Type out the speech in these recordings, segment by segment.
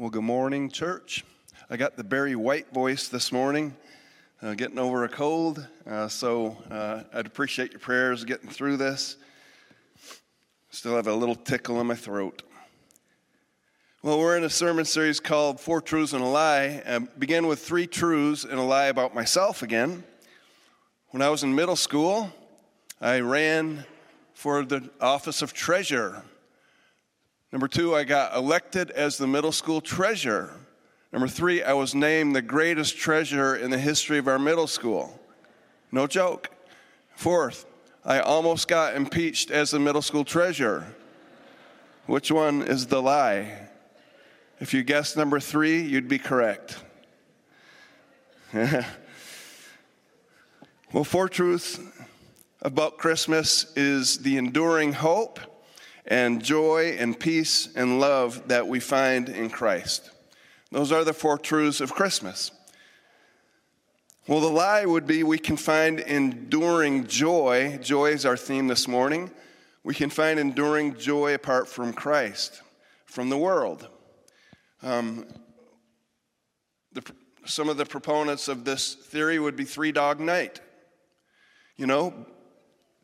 Well, good morning, church. I got the Barry White voice this morning, uh, getting over a cold. Uh, so uh, I'd appreciate your prayers getting through this. Still have a little tickle in my throat. Well, we're in a sermon series called Four Truths and a Lie. I begin with three truths and a lie about myself again. When I was in middle school, I ran for the office of treasurer. Number two, I got elected as the middle school treasurer. Number three, I was named the greatest treasurer in the history of our middle school. No joke. Fourth, I almost got impeached as the middle school treasurer. Which one is the lie? If you guessed number three, you'd be correct. well, four truths about Christmas is the enduring hope and joy and peace and love that we find in Christ. Those are the four truths of Christmas. Well, the lie would be we can find enduring joy. Joy is our theme this morning. We can find enduring joy apart from Christ, from the world. Um, the, some of the proponents of this theory would be Three Dog Night. You know,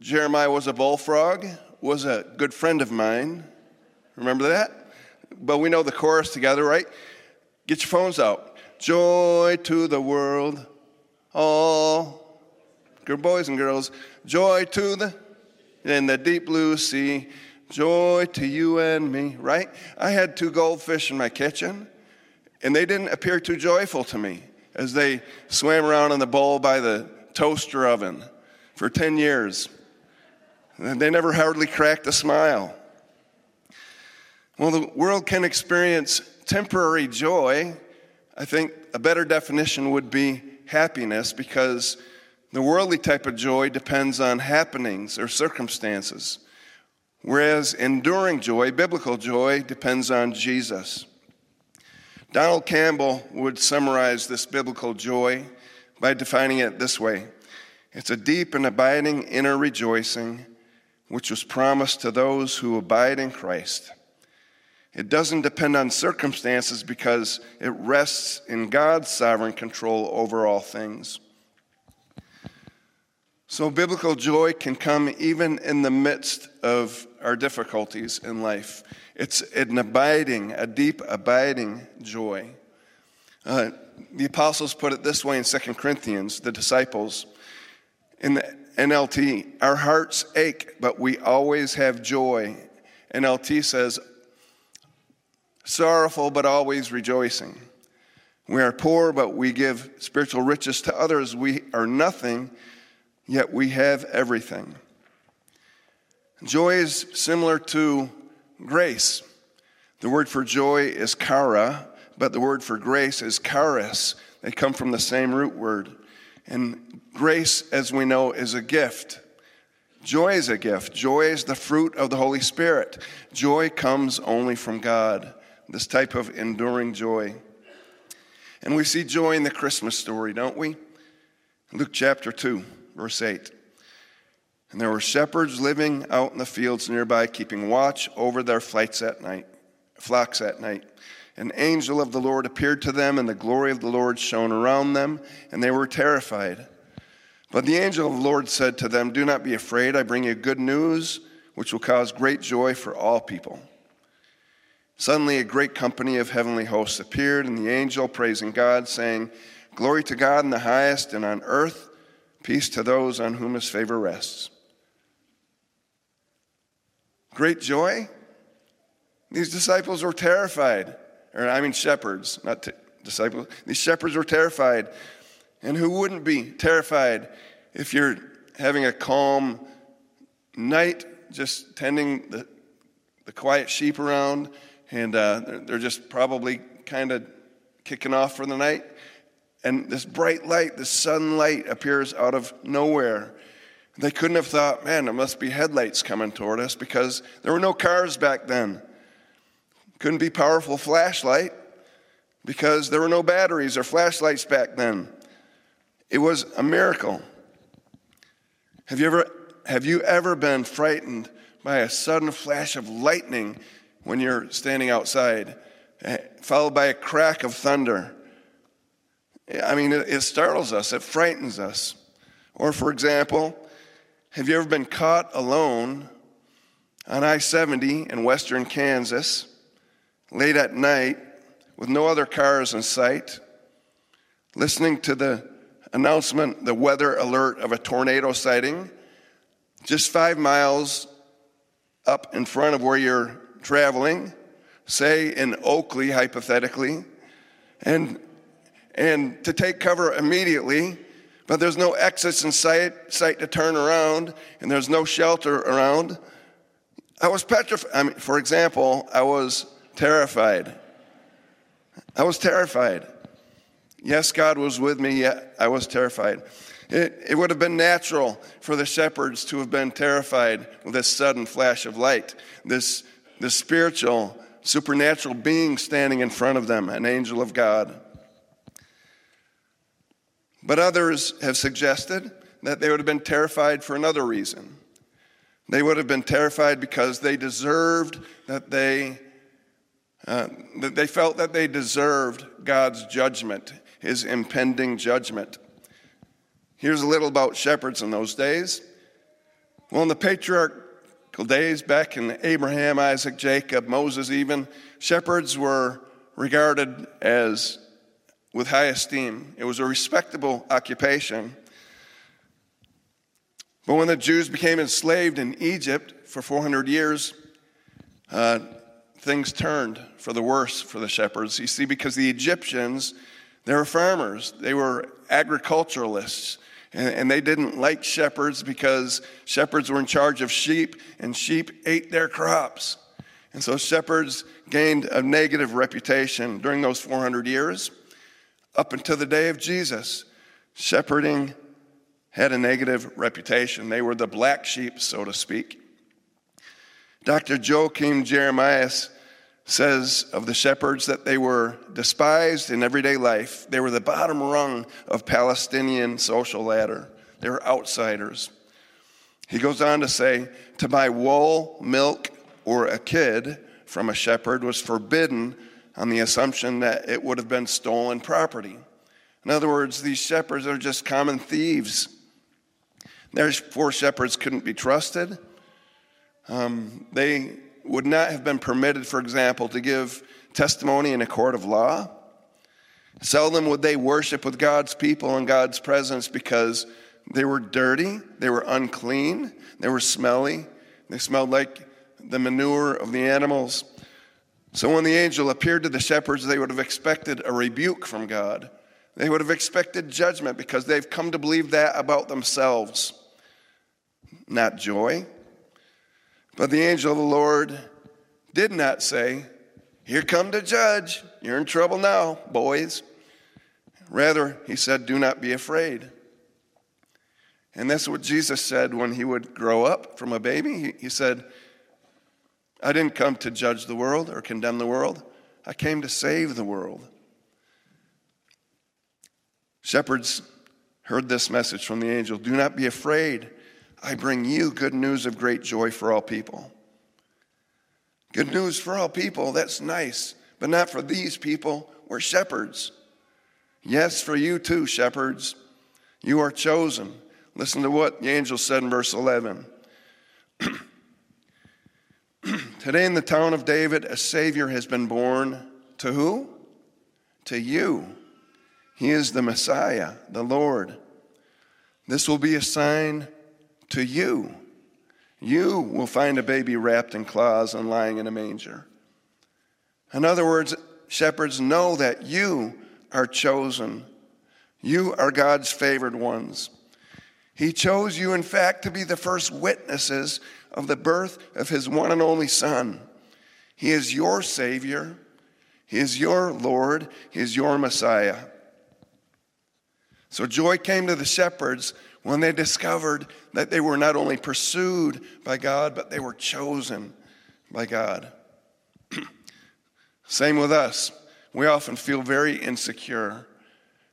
Jeremiah was a bullfrog, was a good friend of mine. Remember that? But we know the chorus together, right? Get your phones out. Joy to the world, all good boys and girls. Joy to the in the deep blue sea. Joy to you and me, right? I had two goldfish in my kitchen, and they didn't appear too joyful to me as they swam around in the bowl by the toaster oven for 10 years. They never hardly cracked a smile. Well, the world can experience temporary joy. I think a better definition would be happiness because the worldly type of joy depends on happenings or circumstances, whereas enduring joy, biblical joy, depends on Jesus. Donald Campbell would summarize this biblical joy by defining it this way it's a deep and abiding inner rejoicing which was promised to those who abide in Christ. It doesn't depend on circumstances because it rests in God's sovereign control over all things. So, biblical joy can come even in the midst of our difficulties in life. It's an abiding, a deep, abiding joy. Uh, the apostles put it this way in 2 Corinthians, the disciples. In the NLT, our hearts ache, but we always have joy. NLT says, sorrowful, but always rejoicing. We are poor, but we give spiritual riches to others. We are nothing, yet we have everything. Joy is similar to grace. The word for joy is chara, but the word for grace is charis. They come from the same root word. And grace, as we know, is a gift. Joy is a gift. Joy is the fruit of the Holy Spirit. Joy comes only from God, this type of enduring joy. And we see joy in the Christmas story, don't we? Luke chapter 2, verse 8. And there were shepherds living out in the fields nearby, keeping watch over their flights at night, flocks at night an angel of the Lord appeared to them, and the glory of the Lord shone around them, and they were terrified. But the angel of the Lord said to them, Do not be afraid. I bring you good news, which will cause great joy for all people. Suddenly, a great company of heavenly hosts appeared, and the angel praising God, saying, Glory to God in the highest, and on earth, peace to those on whom his favor rests. Great joy? These disciples were terrified or I mean shepherds, not t- disciples. These shepherds were terrified. And who wouldn't be terrified if you're having a calm night, just tending the, the quiet sheep around, and uh, they're, they're just probably kind of kicking off for the night? And this bright light, this sunlight appears out of nowhere. They couldn't have thought, man, there must be headlights coming toward us because there were no cars back then. Couldn't be powerful flashlight because there were no batteries or flashlights back then. It was a miracle. Have you ever have you ever been frightened by a sudden flash of lightning when you're standing outside eh, followed by a crack of thunder. I mean, it, it startles us, it frightens us. Or, for example, have you ever been caught alone on I 70 in western Kansas late at night with no other cars in sight, listening to the announcement, the weather alert of a tornado sighting, just five miles up in front of where you're traveling, say in Oakley, hypothetically, and, and to take cover immediately, but there's no exits in sight, sight to turn around, and there's no shelter around. I was petrified. I mean, for example, I was terrified. I was terrified. Yes, God was with me, yet I was terrified. It, it, would have been natural for the shepherds to have been terrified with this sudden flash of light, this, this spiritual, supernatural being standing in front of them, an angel of God. But others have suggested that they would have been terrified for another reason. They would have been terrified because they deserved that they uh, they felt that they deserved God's judgment, his impending judgment. Here's a little about shepherds in those days. Well, in the patriarchal days, back in Abraham, Isaac, Jacob, Moses, even, shepherds were regarded as with high esteem. It was a respectable occupation. But when the Jews became enslaved in Egypt for 400 years, uh, things turned for the worse for the shepherds. You see, because the Egyptians, they were farmers, they were agriculturalists, and, and they didn't like shepherds because shepherds were in charge of sheep, and sheep ate their crops. And so shepherds gained a negative reputation during those 400 years. Up until the day of Jesus, shepherding had a negative reputation. They were the black sheep, so to speak. Dr. Joachim Jeremias says of the shepherds that they were despised in everyday life. They were the bottom rung of Palestinian social ladder. They were outsiders. He goes on to say, to buy wool, milk, or a kid from a shepherd was forbidden on the assumption that it would have been stolen property. In other words, these shepherds are just common thieves. Therefore, shepherds couldn't be trusted. Um, they would not have been permitted, for example, to give testimony in a court of law. Seldom would they worship with God's people in God's presence because they were dirty, they were unclean, they were smelly, they smelled like the manure of the animals. So when the angel appeared to the shepherds, they would have expected a rebuke from God. They would have expected judgment because they've come to believe that about themselves, not joy. But the angel of the Lord did not say, Here come the judge. You're in trouble now, boys. Rather, he said, Do not be afraid. And that's what Jesus said when he would grow up from a baby. He, he said, I didn't come to judge the world or condemn the world, I came to save the world. Shepherds heard this message from the angel Do not be afraid. I bring you good news of great joy for all people. Good news for all people, that's nice, but not for these people. We're shepherds. Yes, for you too, shepherds. You are chosen. Listen to what the angel said in verse 11. Today in the town of David, a Savior has been born. To who? To you. He is the Messiah, the Lord. This will be a sign to you. You will find a baby wrapped in cloths and lying in a manger. In other words, shepherds know that you are chosen. You are God's favored ones. He chose you, in fact, to be the first witnesses of the birth of his one and only Son. He is your Savior, He is your Lord, He is your Messiah. So joy came to the shepherds when they discovered that they were not only pursued by God, but they were chosen by God. Same with us. We often feel very insecure.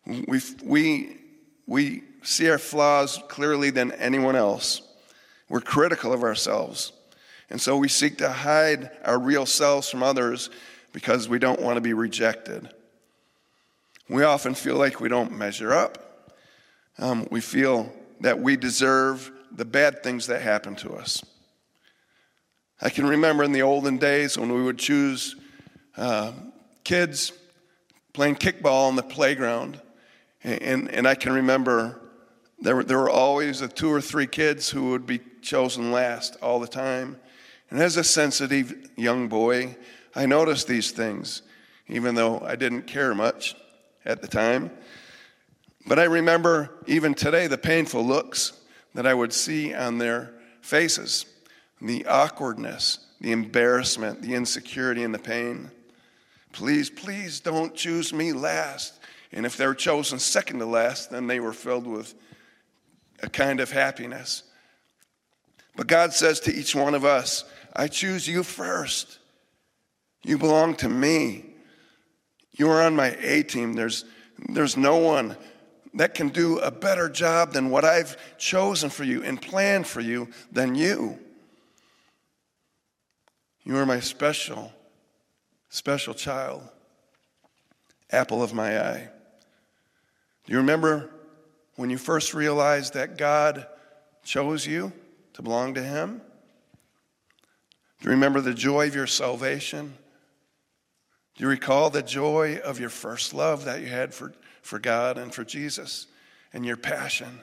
We, we, we see our flaws clearly than anyone else. We're critical of ourselves. And so we seek to hide our real selves from others because we don't want to be rejected. We often feel like we don't measure up. Um, we feel that we deserve the bad things that happen to us. I can remember in the olden days when we would choose uh, kids playing kickball on the playground. And, and I can remember there were, there were always two or three kids who would be chosen last all the time. And as a sensitive young boy, I noticed these things, even though I didn't care much at the time. But I remember even today the painful looks that I would see on their faces the awkwardness, the embarrassment, the insecurity, and the pain. Please, please don't choose me last. And if they were chosen second to last, then they were filled with a kind of happiness. But God says to each one of us, I choose you first. You belong to me. You are on my A team. There's, there's no one that can do a better job than what I've chosen for you and planned for you than you. You are my special, special child, apple of my eye. Do you remember when you first realized that God chose you to belong to Him? Do you remember the joy of your salvation? Do you recall the joy of your first love that you had for, for God and for Jesus and your passion?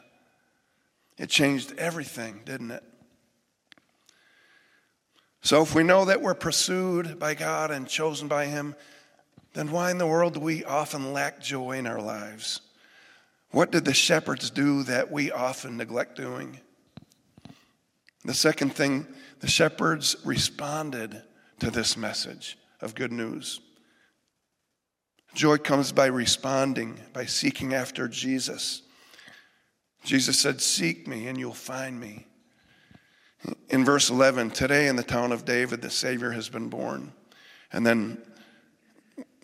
It changed everything, didn't it? So, if we know that we're pursued by God and chosen by Him, then why in the world do we often lack joy in our lives? What did the shepherds do that we often neglect doing? The second thing, the shepherds responded to this message of good news. Joy comes by responding, by seeking after Jesus. Jesus said, Seek me and you'll find me. In verse 11, today in the town of David, the Savior has been born. And then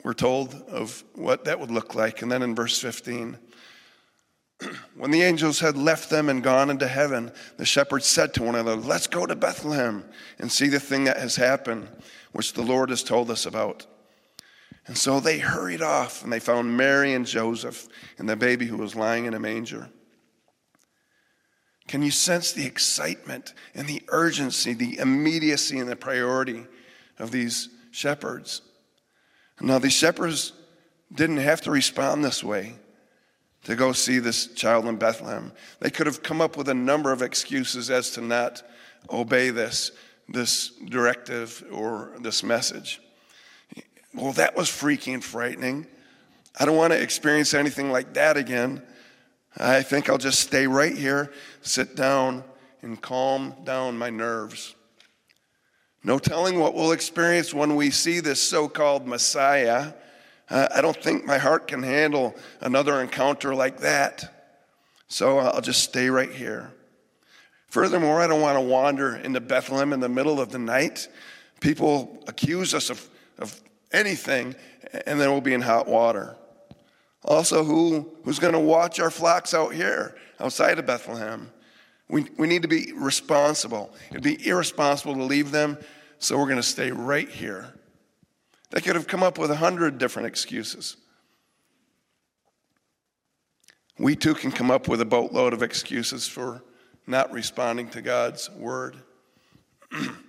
we're told of what that would look like. And then in verse 15, when the angels had left them and gone into heaven, the shepherds said to one another, Let's go to Bethlehem and see the thing that has happened, which the Lord has told us about. And so they hurried off and they found Mary and Joseph and the baby who was lying in a manger. Can you sense the excitement and the urgency, the immediacy and the priority of these shepherds? Now, these shepherds didn't have to respond this way to go see this child in Bethlehem. They could have come up with a number of excuses as to not obey this, this directive or this message. Well, that was freaking frightening. I don't want to experience anything like that again. I think I'll just stay right here, sit down, and calm down my nerves. No telling what we'll experience when we see this so called Messiah. I don't think my heart can handle another encounter like that. So uh, I'll just stay right here. Furthermore, I don't want to wander into Bethlehem in the middle of the night. People accuse us of, of anything, and then we'll be in hot water. Also, who, who's going to watch our flocks out here outside of Bethlehem? We, we need to be responsible. It'd be irresponsible to leave them, so we're going to stay right here. They could have come up with a hundred different excuses. We too can come up with a boatload of excuses for not responding to God's word.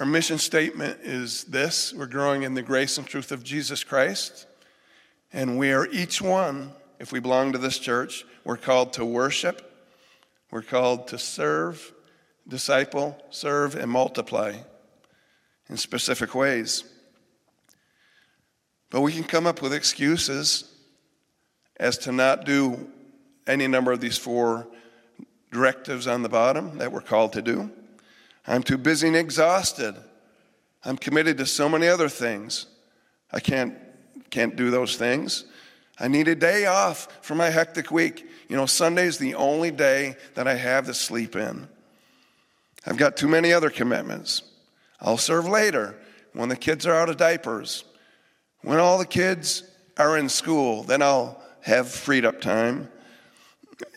Our mission statement is this we're growing in the grace and truth of Jesus Christ. And we are each one, if we belong to this church, we're called to worship, we're called to serve, disciple, serve, and multiply in specific ways. But we can come up with excuses as to not do any number of these four directives on the bottom that we're called to do. I'm too busy and exhausted. I'm committed to so many other things. I can't, can't do those things. I need a day off from my hectic week. You know, Sunday is the only day that I have to sleep in. I've got too many other commitments. I'll serve later when the kids are out of diapers. When all the kids are in school, then I'll have freed up time.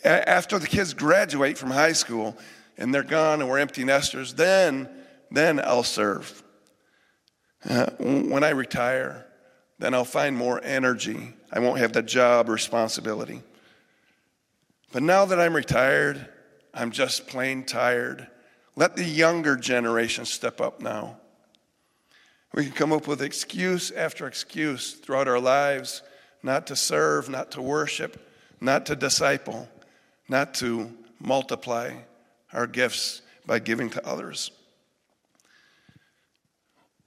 After the kids graduate from high school, and they're gone and we're empty nesters, then, then I'll serve. Uh, when I retire, then I'll find more energy. I won't have the job responsibility. But now that I'm retired, I'm just plain tired. Let the younger generation step up now. We can come up with excuse after excuse throughout our lives not to serve, not to worship, not to disciple, not to multiply our gifts by giving to others.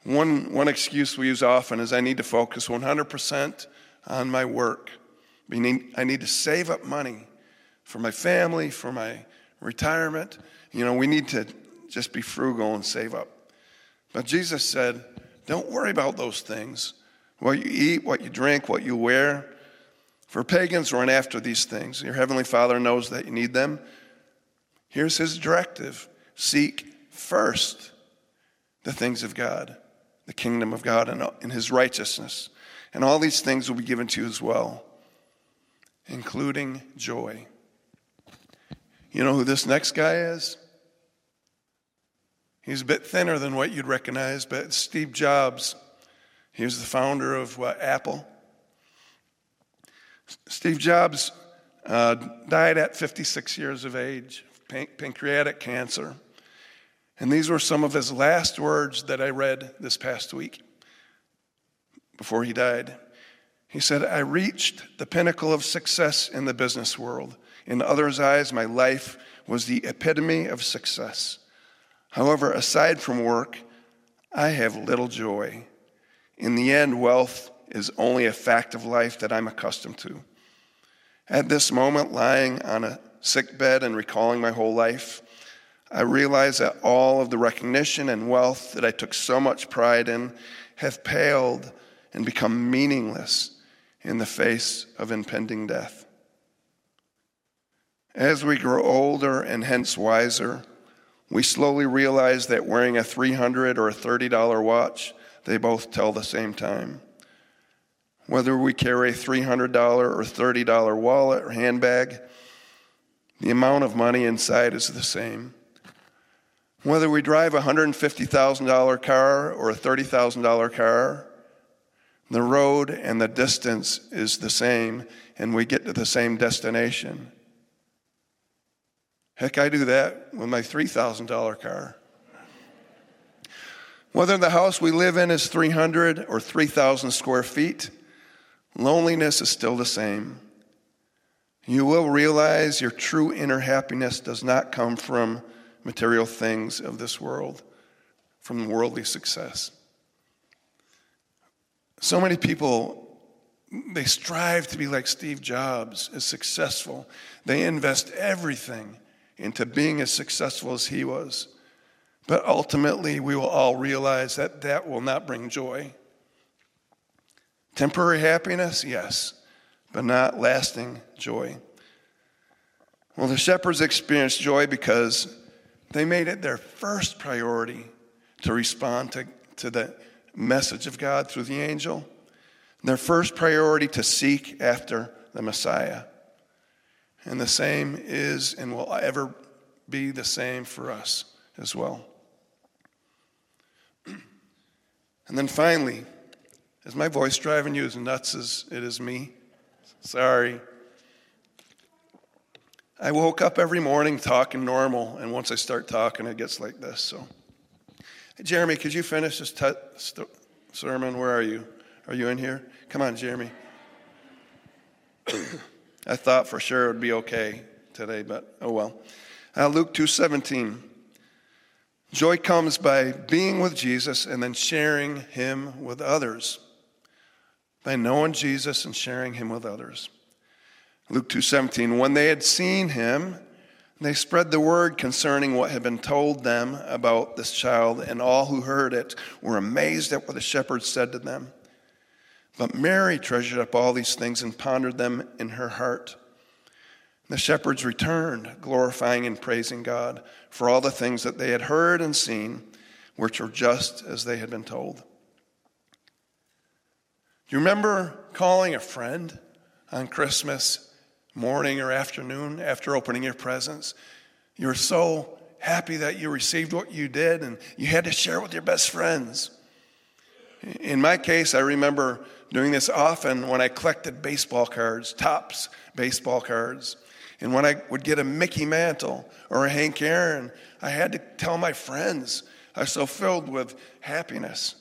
One, one excuse we use often is I need to focus 100% on my work. I need to save up money for my family, for my retirement. You know, we need to just be frugal and save up. But Jesus said, don't worry about those things what you eat, what you drink, what you wear. For pagans run after these things. Your heavenly Father knows that you need them. Here's his directive seek first the things of God the kingdom of God and, in his righteousness. And all these things will be given to you as well, including joy. You know who this next guy is? He's a bit thinner than what you'd recognize, but Steve Jobs. He was the founder of what, Apple. Steve Jobs uh, died at 56 years of age, pancreatic cancer. And these were some of his last words that I read this past week before he died. He said, I reached the pinnacle of success in the business world. In others' eyes, my life was the epitome of success. However, aside from work, I have little joy. In the end, wealth is only a fact of life that I'm accustomed to. At this moment, lying on a sick bed and recalling my whole life, I realize that all of the recognition and wealth that I took so much pride in have paled and become meaningless in the face of impending death. As we grow older and hence wiser, we slowly realize that wearing a 300 or a $30 watch, they both tell the same time. Whether we carry a $300 or $30 wallet or handbag, the amount of money inside is the same. Whether we drive a $150,000 car or a $30,000 car, the road and the distance is the same, and we get to the same destination. Heck, I do that with my $3,000 car. Whether the house we live in is 300 or 3,000 square feet, loneliness is still the same. You will realize your true inner happiness does not come from material things of this world, from worldly success. So many people, they strive to be like Steve Jobs, as successful. They invest everything into being as successful as he was. But ultimately, we will all realize that that will not bring joy. Temporary happiness, yes, but not lasting joy. Well, the shepherds experienced joy because they made it their first priority to respond to, to the message of God through the angel, their first priority to seek after the Messiah. And the same is and will ever be the same for us as well. And then finally, is my voice driving you as nuts as it is me? Sorry. I woke up every morning talking normal, and once I start talking, it gets like this. So, hey, Jeremy, could you finish this st- sermon? Where are you? Are you in here? Come on, Jeremy. I thought for sure it would be okay today, but oh well. Uh, Luke 2:17. Joy comes by being with Jesus and then sharing him with others. By knowing Jesus and sharing him with others. Luke 2:17 When they had seen him they spread the word concerning what had been told them about this child and all who heard it were amazed at what the shepherds said to them. But Mary treasured up all these things and pondered them in her heart. The shepherds returned, glorifying and praising God for all the things that they had heard and seen, which were just as they had been told. Do you remember calling a friend on Christmas morning or afternoon after opening your presents. You were so happy that you received what you did and you had to share it with your best friends. In my case, I remember doing this often when I collected baseball cards, Topps baseball cards. And when I would get a Mickey Mantle or a Hank Aaron, I had to tell my friends. I was so filled with happiness.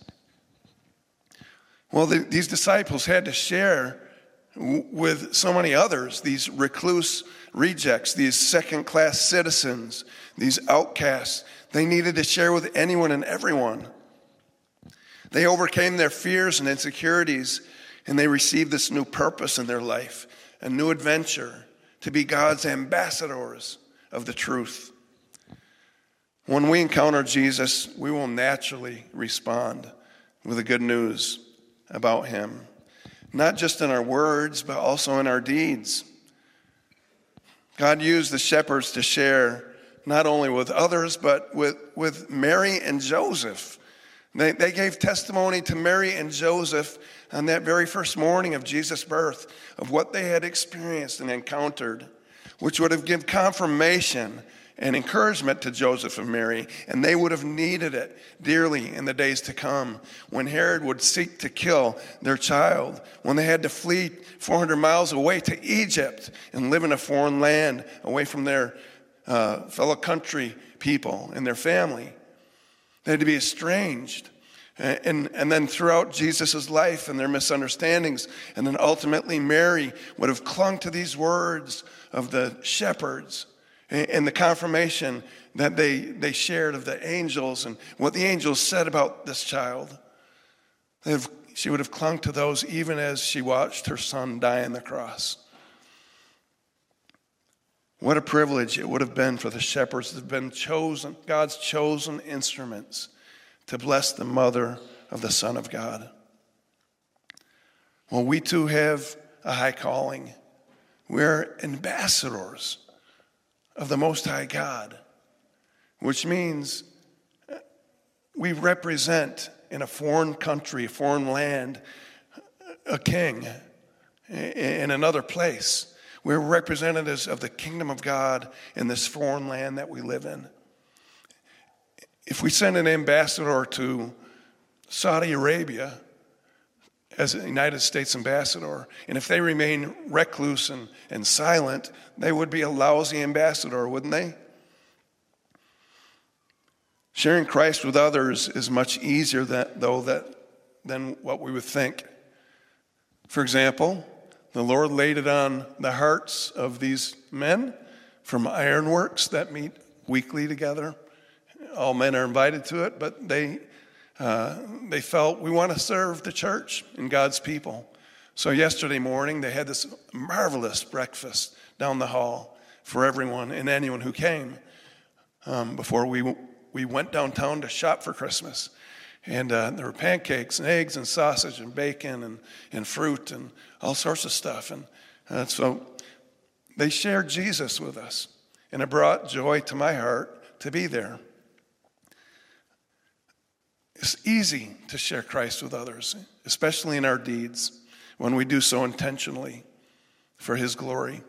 Well, the, these disciples had to share with so many others, these recluse rejects, these second class citizens, these outcasts. They needed to share with anyone and everyone. They overcame their fears and insecurities, and they received this new purpose in their life, a new adventure to be God's ambassadors of the truth. When we encounter Jesus, we will naturally respond with the good news about him, not just in our words, but also in our deeds. God used the shepherds to share not only with others, but with, with Mary and Joseph. They, they gave testimony to Mary and Joseph on that very first morning of Jesus' birth of what they had experienced and encountered, which would have given confirmation and encouragement to Joseph and Mary, and they would have needed it dearly in the days to come when Herod would seek to kill their child, when they had to flee 400 miles away to Egypt and live in a foreign land away from their uh, fellow country people and their family. They had to be estranged. And, and then throughout Jesus' life and their misunderstandings, and then ultimately Mary would have clung to these words of the shepherds and the confirmation that they, they shared of the angels and what the angels said about this child. She would have clung to those even as she watched her son die on the cross. What a privilege it would have been for the shepherds to have been chosen, God's chosen instruments to bless the mother of the Son of God. Well, we too have a high calling. We're ambassadors of the Most High God, which means we represent in a foreign country, a foreign land, a king in another place. We're representatives of the kingdom of God in this foreign land that we live in. If we send an ambassador to Saudi Arabia, as a United States ambassador. And if they remain recluse and, and silent, they would be a lousy ambassador, wouldn't they? Sharing Christ with others is much easier, that, though, that, than what we would think. For example, the Lord laid it on the hearts of these men from ironworks that meet weekly together. All men are invited to it, but they uh, they felt we want to serve the church and God's people. So yesterday morning, they had this marvelous breakfast down the hall for everyone and anyone who came um, before we, we went downtown to shop for Christmas. And uh, there were pancakes and eggs and sausage and bacon and, and fruit and all sorts of stuff. And uh, so they shared Jesus with us. And it brought joy to my heart to be there. It's easy to share Christ with others, especially in our deeds, when we do so intentionally for His glory.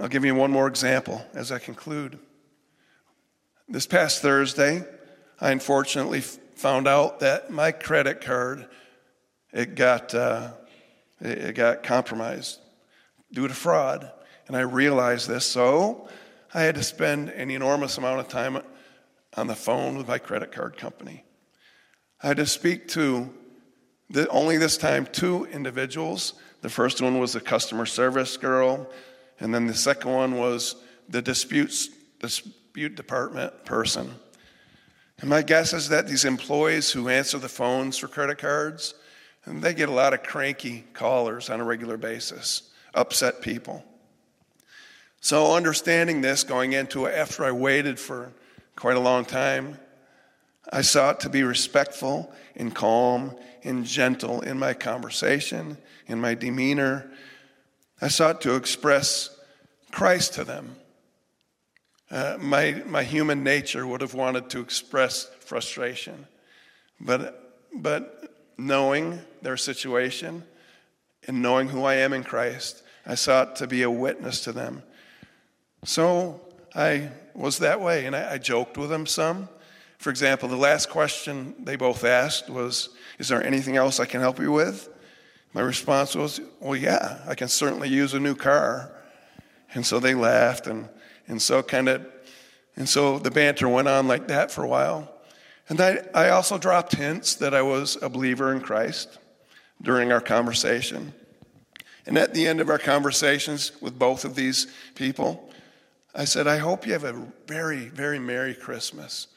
I'll give you one more example as I conclude. This past Thursday, I unfortunately found out that my credit card it got uh, it got compromised due to fraud, and I realized this. So I had to spend an enormous amount of time on the phone with my credit card company. I had to speak to the, only this time two individuals. The first one was the customer service girl, and then the second one was the disputes dispute department person. And my guess is that these employees who answer the phones for credit cards, and they get a lot of cranky callers on a regular basis, upset people. So understanding this going into it after I waited for quite a long time. I sought to be respectful and calm and gentle in my conversation, in my demeanor. I sought to express Christ to them. Uh, my, my human nature would have wanted to express frustration, but, but knowing their situation and knowing who I am in Christ, I sought to be a witness to them. So I was that way, and I, I joked with them some. For example, the last question they both asked was, Is there anything else I can help you with? My response was, Well, yeah, I can certainly use a new car. And so they laughed, and, and so kind of, and so the banter went on like that for a while. And I, I also dropped hints that I was a believer in Christ during our conversation. And at the end of our conversations with both of these people, I said, I hope you have a very, very Merry Christmas.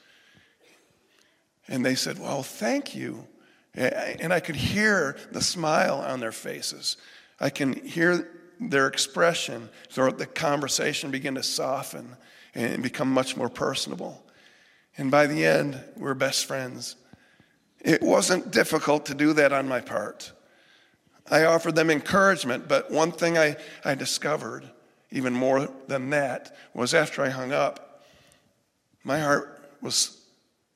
And they said, Well, thank you. And I could hear the smile on their faces. I can hear their expression throughout the conversation begin to soften and become much more personable. And by the end, we're best friends. It wasn't difficult to do that on my part. I offered them encouragement, but one thing I, I discovered, even more than that, was after I hung up, my heart was,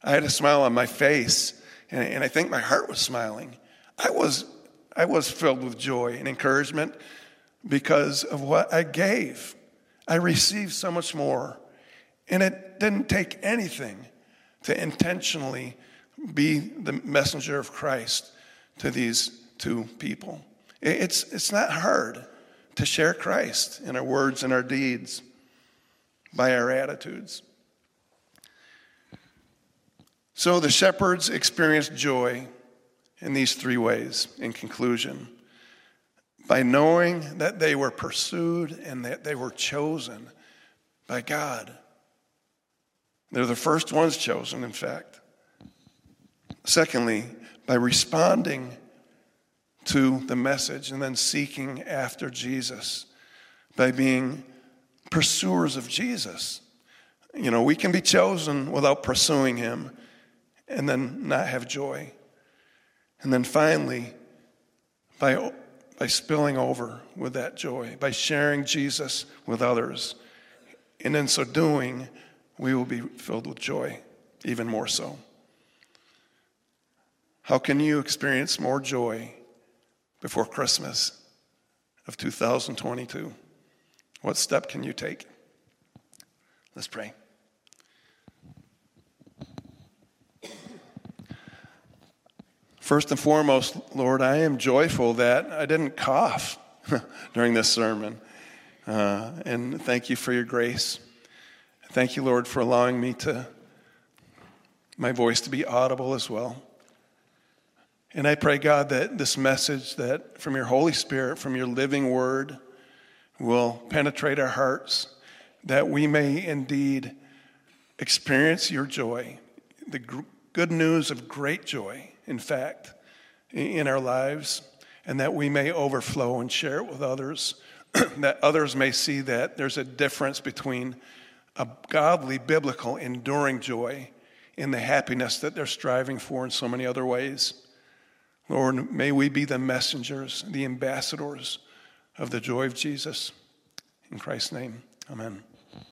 I had a smile on my face, and, and I think my heart was smiling. I was, I was filled with joy and encouragement because of what I gave. I received so much more. And it didn't take anything to intentionally be the messenger of Christ to these two people. It's, it's not hard to share Christ in our words and our deeds by our attitudes. So the shepherds experienced joy in these three ways in conclusion by knowing that they were pursued and that they were chosen by God. They're the first ones chosen, in fact. Secondly, by responding to the message and then seeking after Jesus, by being pursuers of Jesus. You know, we can be chosen without pursuing Him and then not have joy. And then finally, by by spilling over with that joy, by sharing Jesus with others. And in so doing, we will be filled with joy, even more so. How can you experience more joy before Christmas of 2022? What step can you take? Let's pray. First and foremost, Lord, I am joyful that I didn't cough during this sermon. Uh, and thank you for your grace. Thank you, Lord, for allowing me to, my voice to be audible as well. And I pray, God, that this message that from your Holy Spirit, from your living word, will penetrate our hearts, that we may indeed experience your joy, the good news of great joy in fact, in our lives, and that we may overflow and share it with others, that others may see that there's a difference between a godly, biblical, enduring joy in the happiness that they're striving for in so many other ways. Lord, may we be the messengers, the ambassadors of the joy of Jesus. In Christ's name, amen.